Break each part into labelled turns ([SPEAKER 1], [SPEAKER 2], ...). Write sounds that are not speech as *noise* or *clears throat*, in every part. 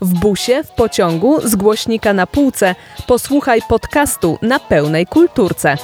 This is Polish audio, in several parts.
[SPEAKER 1] W busie, w pociągu, z głośnika na półce. Posłuchaj podcastu na pełnej kulturce.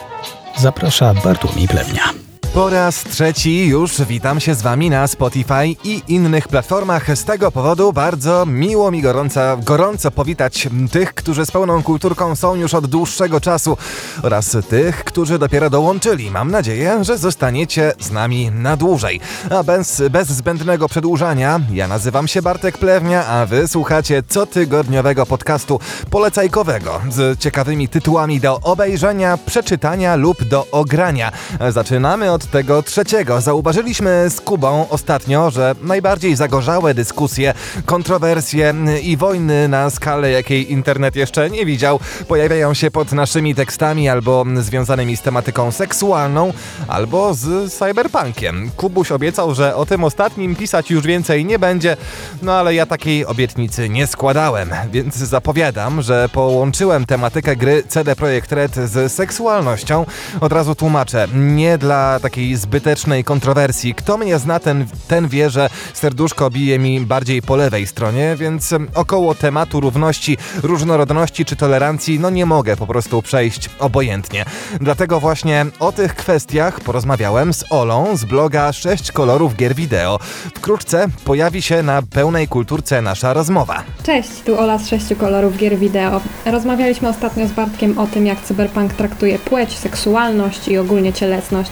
[SPEAKER 2] Zaprasza Bartłomiej Plewnia.
[SPEAKER 3] Po raz trzeci już witam się z Wami na Spotify i innych platformach. Z tego powodu bardzo miło mi gorąco, gorąco powitać tych, którzy z pełną kulturką są już od dłuższego czasu oraz tych, którzy dopiero dołączyli. Mam nadzieję, że zostaniecie z nami na dłużej. A bez, bez zbędnego przedłużania, ja nazywam się Bartek Plewnia, a Wy słuchacie cotygodniowego podcastu polecajkowego z ciekawymi tytułami do obejrzenia, przeczytania lub do ogrania. Zaczynamy od tego trzeciego. Zauważyliśmy z Kubą ostatnio, że najbardziej zagorzałe dyskusje, kontrowersje i wojny na skalę, jakiej internet jeszcze nie widział, pojawiają się pod naszymi tekstami albo związanymi z tematyką seksualną, albo z cyberpunkiem. Kubuś obiecał, że o tym ostatnim pisać już więcej nie będzie, no ale ja takiej obietnicy nie składałem, więc zapowiadam, że połączyłem tematykę gry CD Projekt Red z seksualnością. Od razu tłumaczę, nie dla takiej zbytecznej kontrowersji. Kto mnie zna, ten, ten wie, że serduszko bije mi bardziej po lewej stronie, więc około tematu równości, różnorodności czy tolerancji, no nie mogę po prostu przejść obojętnie. Dlatego właśnie o tych kwestiach porozmawiałem z Olą z bloga 6 kolorów gier wideo. Wkrótce pojawi się na pełnej kulturce nasza rozmowa.
[SPEAKER 4] Cześć, tu Ola z 6 kolorów gier wideo. Rozmawialiśmy ostatnio z Bartkiem o tym, jak cyberpunk traktuje płeć, seksualność i ogólnie cielesność.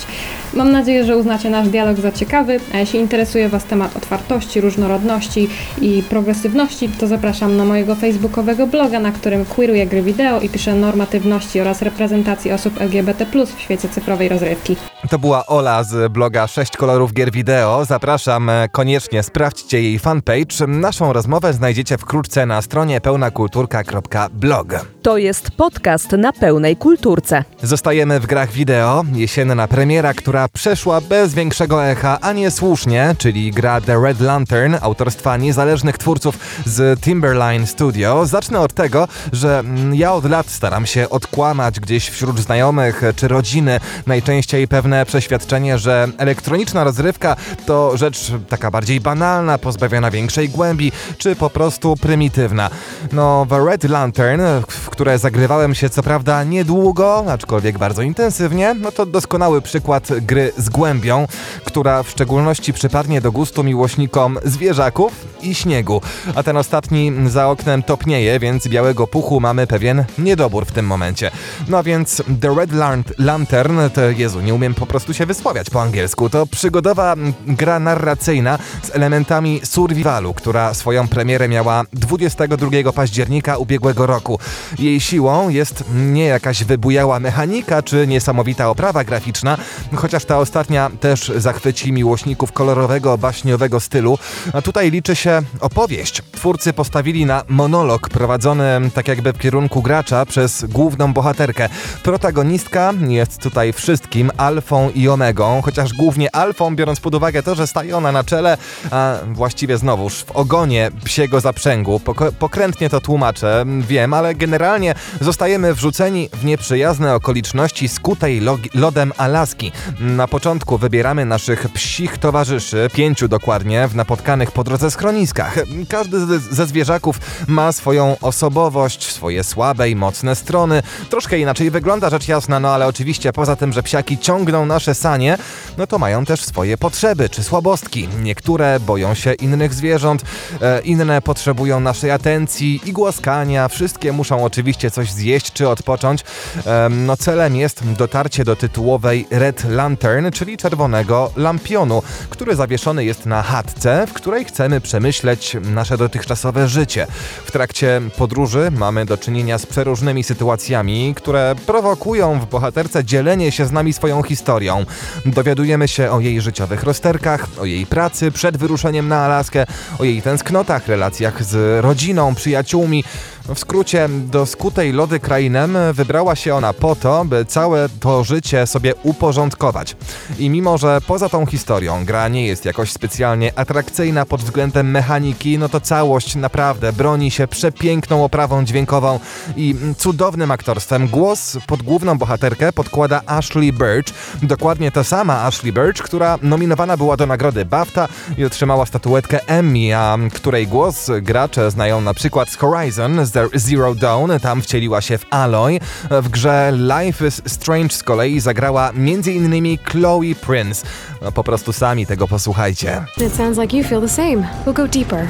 [SPEAKER 4] Mam nadzieję, że uznacie nasz dialog za ciekawy, a jeśli interesuje Was temat otwartości, różnorodności i progresywności, to zapraszam na mojego facebookowego bloga, na którym queeruję gry wideo i piszę normatywności oraz reprezentacji osób LGBT+, w świecie cyfrowej rozrywki.
[SPEAKER 3] To była Ola z bloga 6 kolorów gier wideo. Zapraszam, koniecznie sprawdźcie jej fanpage. Naszą rozmowę znajdziecie wkrótce na stronie pełnakulturka.blog.
[SPEAKER 1] To jest podcast na pełnej kulturce.
[SPEAKER 3] Zostajemy w grach wideo. Jesienna premiera, która przeszła bez większego echa, a nie słusznie, czyli gra The Red Lantern autorstwa niezależnych twórców z Timberline Studio. Zacznę od tego, że mm, ja od lat staram się odkłamać gdzieś wśród znajomych czy rodziny najczęściej pewne przeświadczenie, że elektroniczna rozrywka to rzecz taka bardziej banalna, pozbawiona większej głębi, czy po prostu prymitywna. No, The Red Lantern, w które zagrywałem się co prawda niedługo, aczkolwiek bardzo intensywnie, no to doskonały przykład gry z głębią, która w szczególności przypadnie do gustu miłośnikom zwierzaków i śniegu. A ten ostatni za oknem topnieje, więc białego puchu mamy pewien niedobór w tym momencie. No więc The Red Lantern, to Jezu, nie umiem po prostu się wysławiać po angielsku, to przygodowa gra narracyjna z elementami survivalu, która swoją premierę miała 22 października ubiegłego roku. Jej siłą jest nie jakaś wybujała mechanika czy niesamowita oprawa graficzna, chociaż ta ostatnia też zachwyci miłośników kolorowego, baśniowego stylu. A tutaj liczy się opowieść. Twórcy postawili na monolog prowadzony tak jakby w kierunku gracza przez główną bohaterkę. Protagonistka jest tutaj wszystkim alfą i omegą, chociaż głównie alfą, biorąc pod uwagę to, że staje ona na czele, a właściwie znowuż w ogonie psiego zaprzęgu. Pok pokrętnie to tłumaczę, wiem, ale generalnie zostajemy wrzuceni w nieprzyjazne okoliczności skutej lodem Alaski. Na początku wybieramy naszych psich towarzyszy, pięciu dokładnie, w napotkanych po drodze schroniskach. Każdy ze zwierzaków ma swoją osobowość, swoje słabe i mocne strony. Troszkę inaczej wygląda rzecz jasna, no ale oczywiście poza tym, że psiaki ciągną nasze sanie, no to mają też swoje potrzeby czy słabostki. Niektóre boją się innych zwierząt, e, inne potrzebują naszej atencji i głaskania. Wszystkie muszą oczywiście coś zjeść czy odpocząć. E, no celem jest dotarcie do tytułowej Red Lantern, czyli czerwonego lampionu, który zawieszony jest na chatce, w której chcemy przemyśleć nasze dotychczasowe życie. W trakcie podróży mamy do czynienia z przeróżnymi sytuacjami, które prowokują w bohaterce dzielenie się z nami swoją historią. Dowiadujemy się o jej życiowych rozterkach, o jej pracy przed wyruszeniem na Alaskę, o jej tęsknotach, relacjach z rodziną, przyjaciółmi. W skrócie, do skutej lody krainem wybrała się ona po to, by całe to życie sobie uporządkować. I mimo, że poza tą historią gra nie jest jakoś specjalnie atrakcyjna pod względem mechaniki, no to całość naprawdę broni się przepiękną oprawą dźwiękową i cudownym aktorstwem. Głos pod główną bohaterkę podkłada Ashley Birch, Dokładnie ta sama Ashley Birch, która nominowana była do nagrody BAFTA i otrzymała statuetkę Emmy, a której głos gracze znają na przykład z Horizon, z Zero Dawn, tam wcieliła się w Aloy. W grze Life is Strange z kolei zagrała m.in. Chloe Prince. No, po prostu sami tego posłuchajcie.
[SPEAKER 5] It sounds like you feel the same. We'll go deeper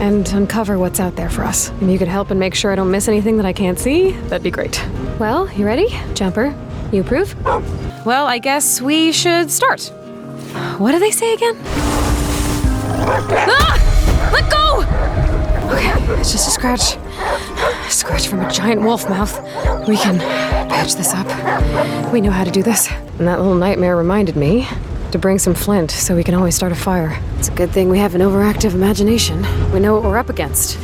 [SPEAKER 5] and uncover what's out there for us. If you could help and make sure I don't miss anything that I can't see, that'd be great. Well, you ready? Jumper, you approve? Well, I guess we should start. What do they say again? Ah! Let go! Okay, it's just a scratch. Scratch from a giant wolf mouth. We can patch this up. We know how to do this. And that little nightmare reminded me to bring some flint so we can always start a fire. It's a good thing we have an overactive imagination. We know what we're up against.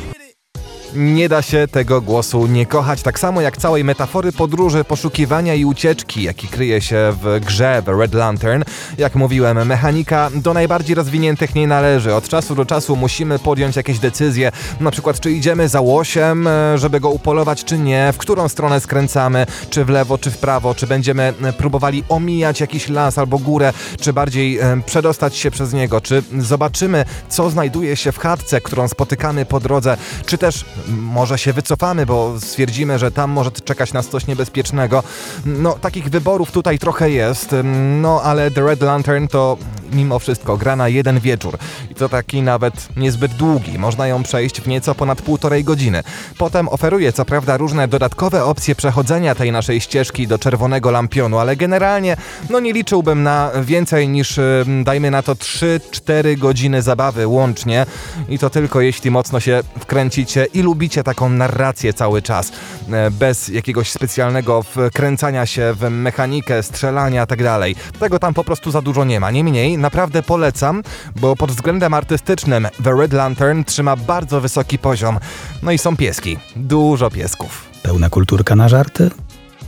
[SPEAKER 3] Nie da się tego głosu nie kochać, tak samo jak całej metafory podróży, poszukiwania i ucieczki, jaki kryje się w grze The Red Lantern. Jak mówiłem, mechanika do najbardziej rozwiniętych nie należy. Od czasu do czasu musimy podjąć jakieś decyzje, na przykład czy idziemy za łosiem, żeby go upolować, czy nie, w którą stronę skręcamy, czy w lewo, czy w prawo, czy będziemy e, próbowali omijać jakiś las albo górę, czy bardziej e, przedostać się przez niego, czy zobaczymy, co znajduje się w chatce, którą spotykamy po drodze, czy też może się wycofamy, bo stwierdzimy, że tam może czekać nas coś niebezpiecznego. No, takich wyborów tutaj trochę jest, no ale The Red Lantern to mimo wszystko gra na jeden wieczór i to taki nawet niezbyt długi. Można ją przejść w nieco ponad półtorej godziny. Potem oferuje co prawda różne dodatkowe opcje przechodzenia tej naszej ścieżki do czerwonego lampionu, ale generalnie no nie liczyłbym na więcej niż dajmy na to 3-4 godziny zabawy łącznie i to tylko jeśli mocno się wkręcicie i lubicie taką narrację cały czas, e, bez jakiegoś specjalnego wkręcania się w mechanikę, strzelania tak dalej. Tego tam po prostu za dużo nie ma. Niemniej naprawdę polecam, bo pod względem artystycznym The Red Lantern trzyma bardzo wysoki poziom. No i są pieski. Dużo piesków.
[SPEAKER 2] Pełna kulturka na żarty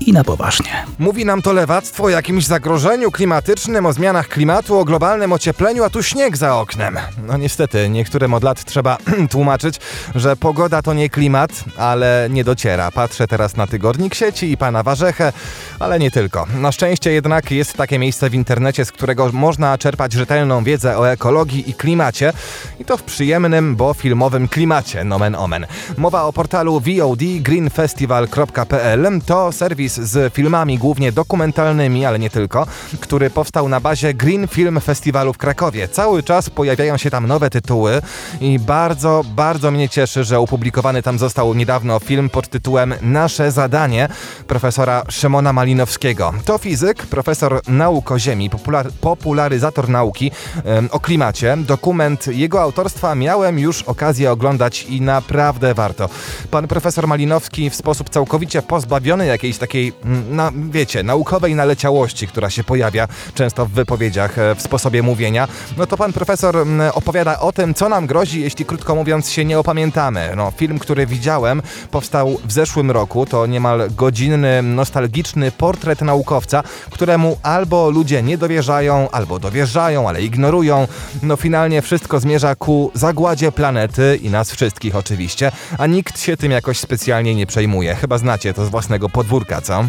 [SPEAKER 2] i na poważnie.
[SPEAKER 3] Mówi nam to lewactwo o jakimś zagrożeniu klimatycznym, o zmianach klimatu, o globalnym ociepleniu, a tu śnieg za oknem. No niestety, niektórym od lat trzeba *clears throat* tłumaczyć, że pogoda to nie klimat, ale nie dociera. Patrzę teraz na tygodnik sieci i pana Warzechę, ale nie tylko. Na szczęście jednak jest takie miejsce w internecie, z którego można czerpać rzetelną wiedzę o ekologii i klimacie i to w przyjemnym, bo filmowym klimacie, nomen omen. Mowa o portalu VOD greenfestival.pl to serwis z filmami głównie dokumentalnymi, ale nie tylko, który powstał na bazie Green Film Festiwalu w Krakowie. Cały czas pojawiają się tam nowe tytuły i bardzo, bardzo mnie cieszy, że opublikowany tam został niedawno film pod tytułem Nasze zadanie profesora Szymona Malinowskiego. To fizyk, profesor nauk o Ziemi, popular popularyzator nauki ym, o klimacie. Dokument jego autorstwa miałem już okazję oglądać i naprawdę warto. Pan profesor Malinowski w sposób całkowicie pozbawiony jakiejś takiej takiej, mm, na, wiecie, naukowej naleciałości, która się pojawia często w wypowiedziach, e, w sposobie mówienia, no to pan profesor mm, opowiada o tym, co nam grozi, jeśli krótko mówiąc się nie opamiętamy. No, film, który widziałem, powstał w zeszłym roku, to niemal godzinny, nostalgiczny portret naukowca, któremu albo ludzie nie dowierzają, albo dowierzają, ale ignorują. No finalnie wszystko zmierza ku zagładzie planety i nas wszystkich oczywiście, a nikt się tym jakoś specjalnie nie przejmuje. Chyba znacie to z własnego podwórka, co?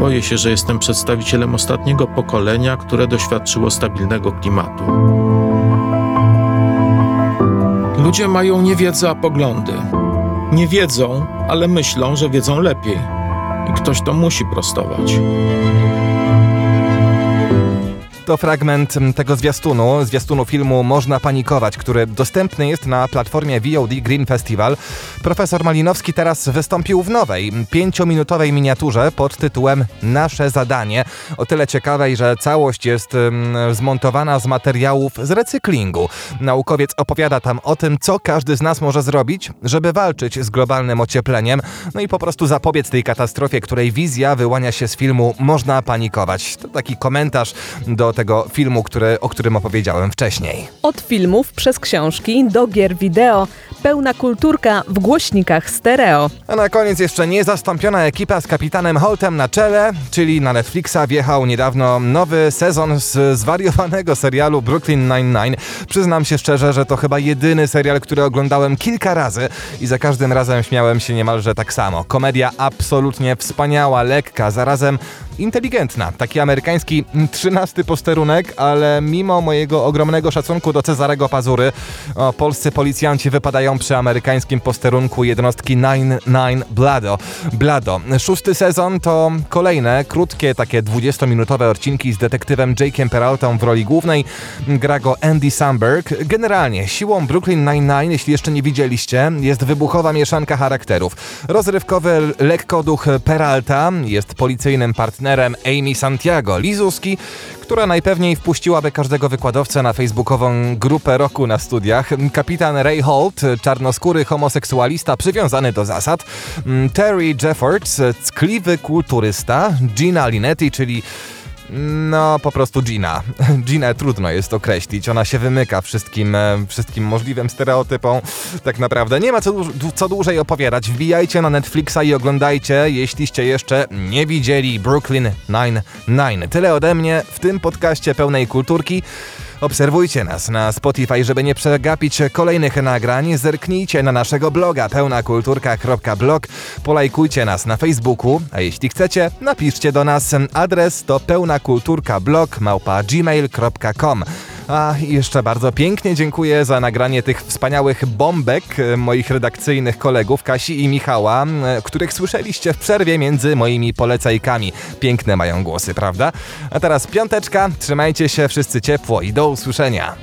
[SPEAKER 6] Boję się, że jestem przedstawicielem ostatniego pokolenia, które doświadczyło stabilnego klimatu. Ludzie mają niewiedzę, a poglądy. Nie wiedzą, ale myślą, że wiedzą lepiej. I ktoś to musi prostować.
[SPEAKER 3] To fragment tego zwiastunu, zwiastunu filmu Można Panikować, który dostępny jest na platformie VOD Green Festival. Profesor Malinowski teraz wystąpił w nowej, pięciominutowej miniaturze pod tytułem Nasze zadanie. O tyle ciekawej, że całość jest zmontowana z materiałów z recyklingu. Naukowiec opowiada tam o tym, co każdy z nas może zrobić, żeby walczyć z globalnym ociepleniem, no i po prostu zapobiec tej katastrofie, której wizja wyłania się z filmu Można Panikować. To taki komentarz do tego filmu, który, o którym opowiedziałem wcześniej.
[SPEAKER 1] Od filmów przez książki do gier wideo, pełna kulturka w głośnikach stereo.
[SPEAKER 3] A na koniec jeszcze niezastąpiona ekipa z kapitanem Holtem na czele, czyli na Netflixa wjechał niedawno nowy sezon z zwariowanego serialu Brooklyn Nine-Nine. Przyznam się szczerze, że to chyba jedyny serial, który oglądałem kilka razy i za każdym razem śmiałem się niemalże tak samo. Komedia absolutnie wspaniała, lekka, zarazem inteligentna. Taki amerykański trzynasty posterunek, ale mimo mojego ogromnego szacunku do Cezarego Pazury, o, polscy policjanci wypadają przy amerykańskim posterunku jednostki 99 Blado. Blado. Szósty sezon to kolejne, krótkie, takie 20-minutowe odcinki z detektywem Jake'em Peraltą w roli głównej. Gra go Andy Samberg. Generalnie siłą Brooklyn Nine-Nine, jeśli jeszcze nie widzieliście, jest wybuchowa mieszanka charakterów. Rozrywkowy lekkoduch Peralta jest policyjnym partnerem Amy Santiago Lizuski, która najpewniej wpuściłaby każdego wykładowcę na facebookową grupę roku na studiach. Kapitan Ray Holt, czarnoskóry homoseksualista przywiązany do zasad. Terry Jeffords, ckliwy kulturysta. Gina Linetti, czyli no, po prostu Gina. *laughs* Gina trudno jest określić. Ona się wymyka wszystkim, e, wszystkim możliwym stereotypom. Tak naprawdę nie ma co, co dłużej opowiadać. Wbijajcie na Netflixa i oglądajcie, jeśliście jeszcze nie widzieli Brooklyn Nine-Nine. Tyle ode mnie w tym podcaście pełnej kulturki. Obserwujcie nas na Spotify, żeby nie przegapić kolejnych nagrań. Zerknijcie na naszego bloga pełnakulturka.blog. Polajkujcie nas na Facebooku, a jeśli chcecie, napiszcie do nas. Adres to pełnakulturkablog małpa gmail.com. A jeszcze bardzo pięknie dziękuję za nagranie tych wspaniałych bombek moich redakcyjnych kolegów Kasi i Michała, których słyszeliście w przerwie między moimi polecajkami. Piękne mają głosy, prawda? A teraz piąteczka, trzymajcie się wszyscy ciepło i do usłyszenia.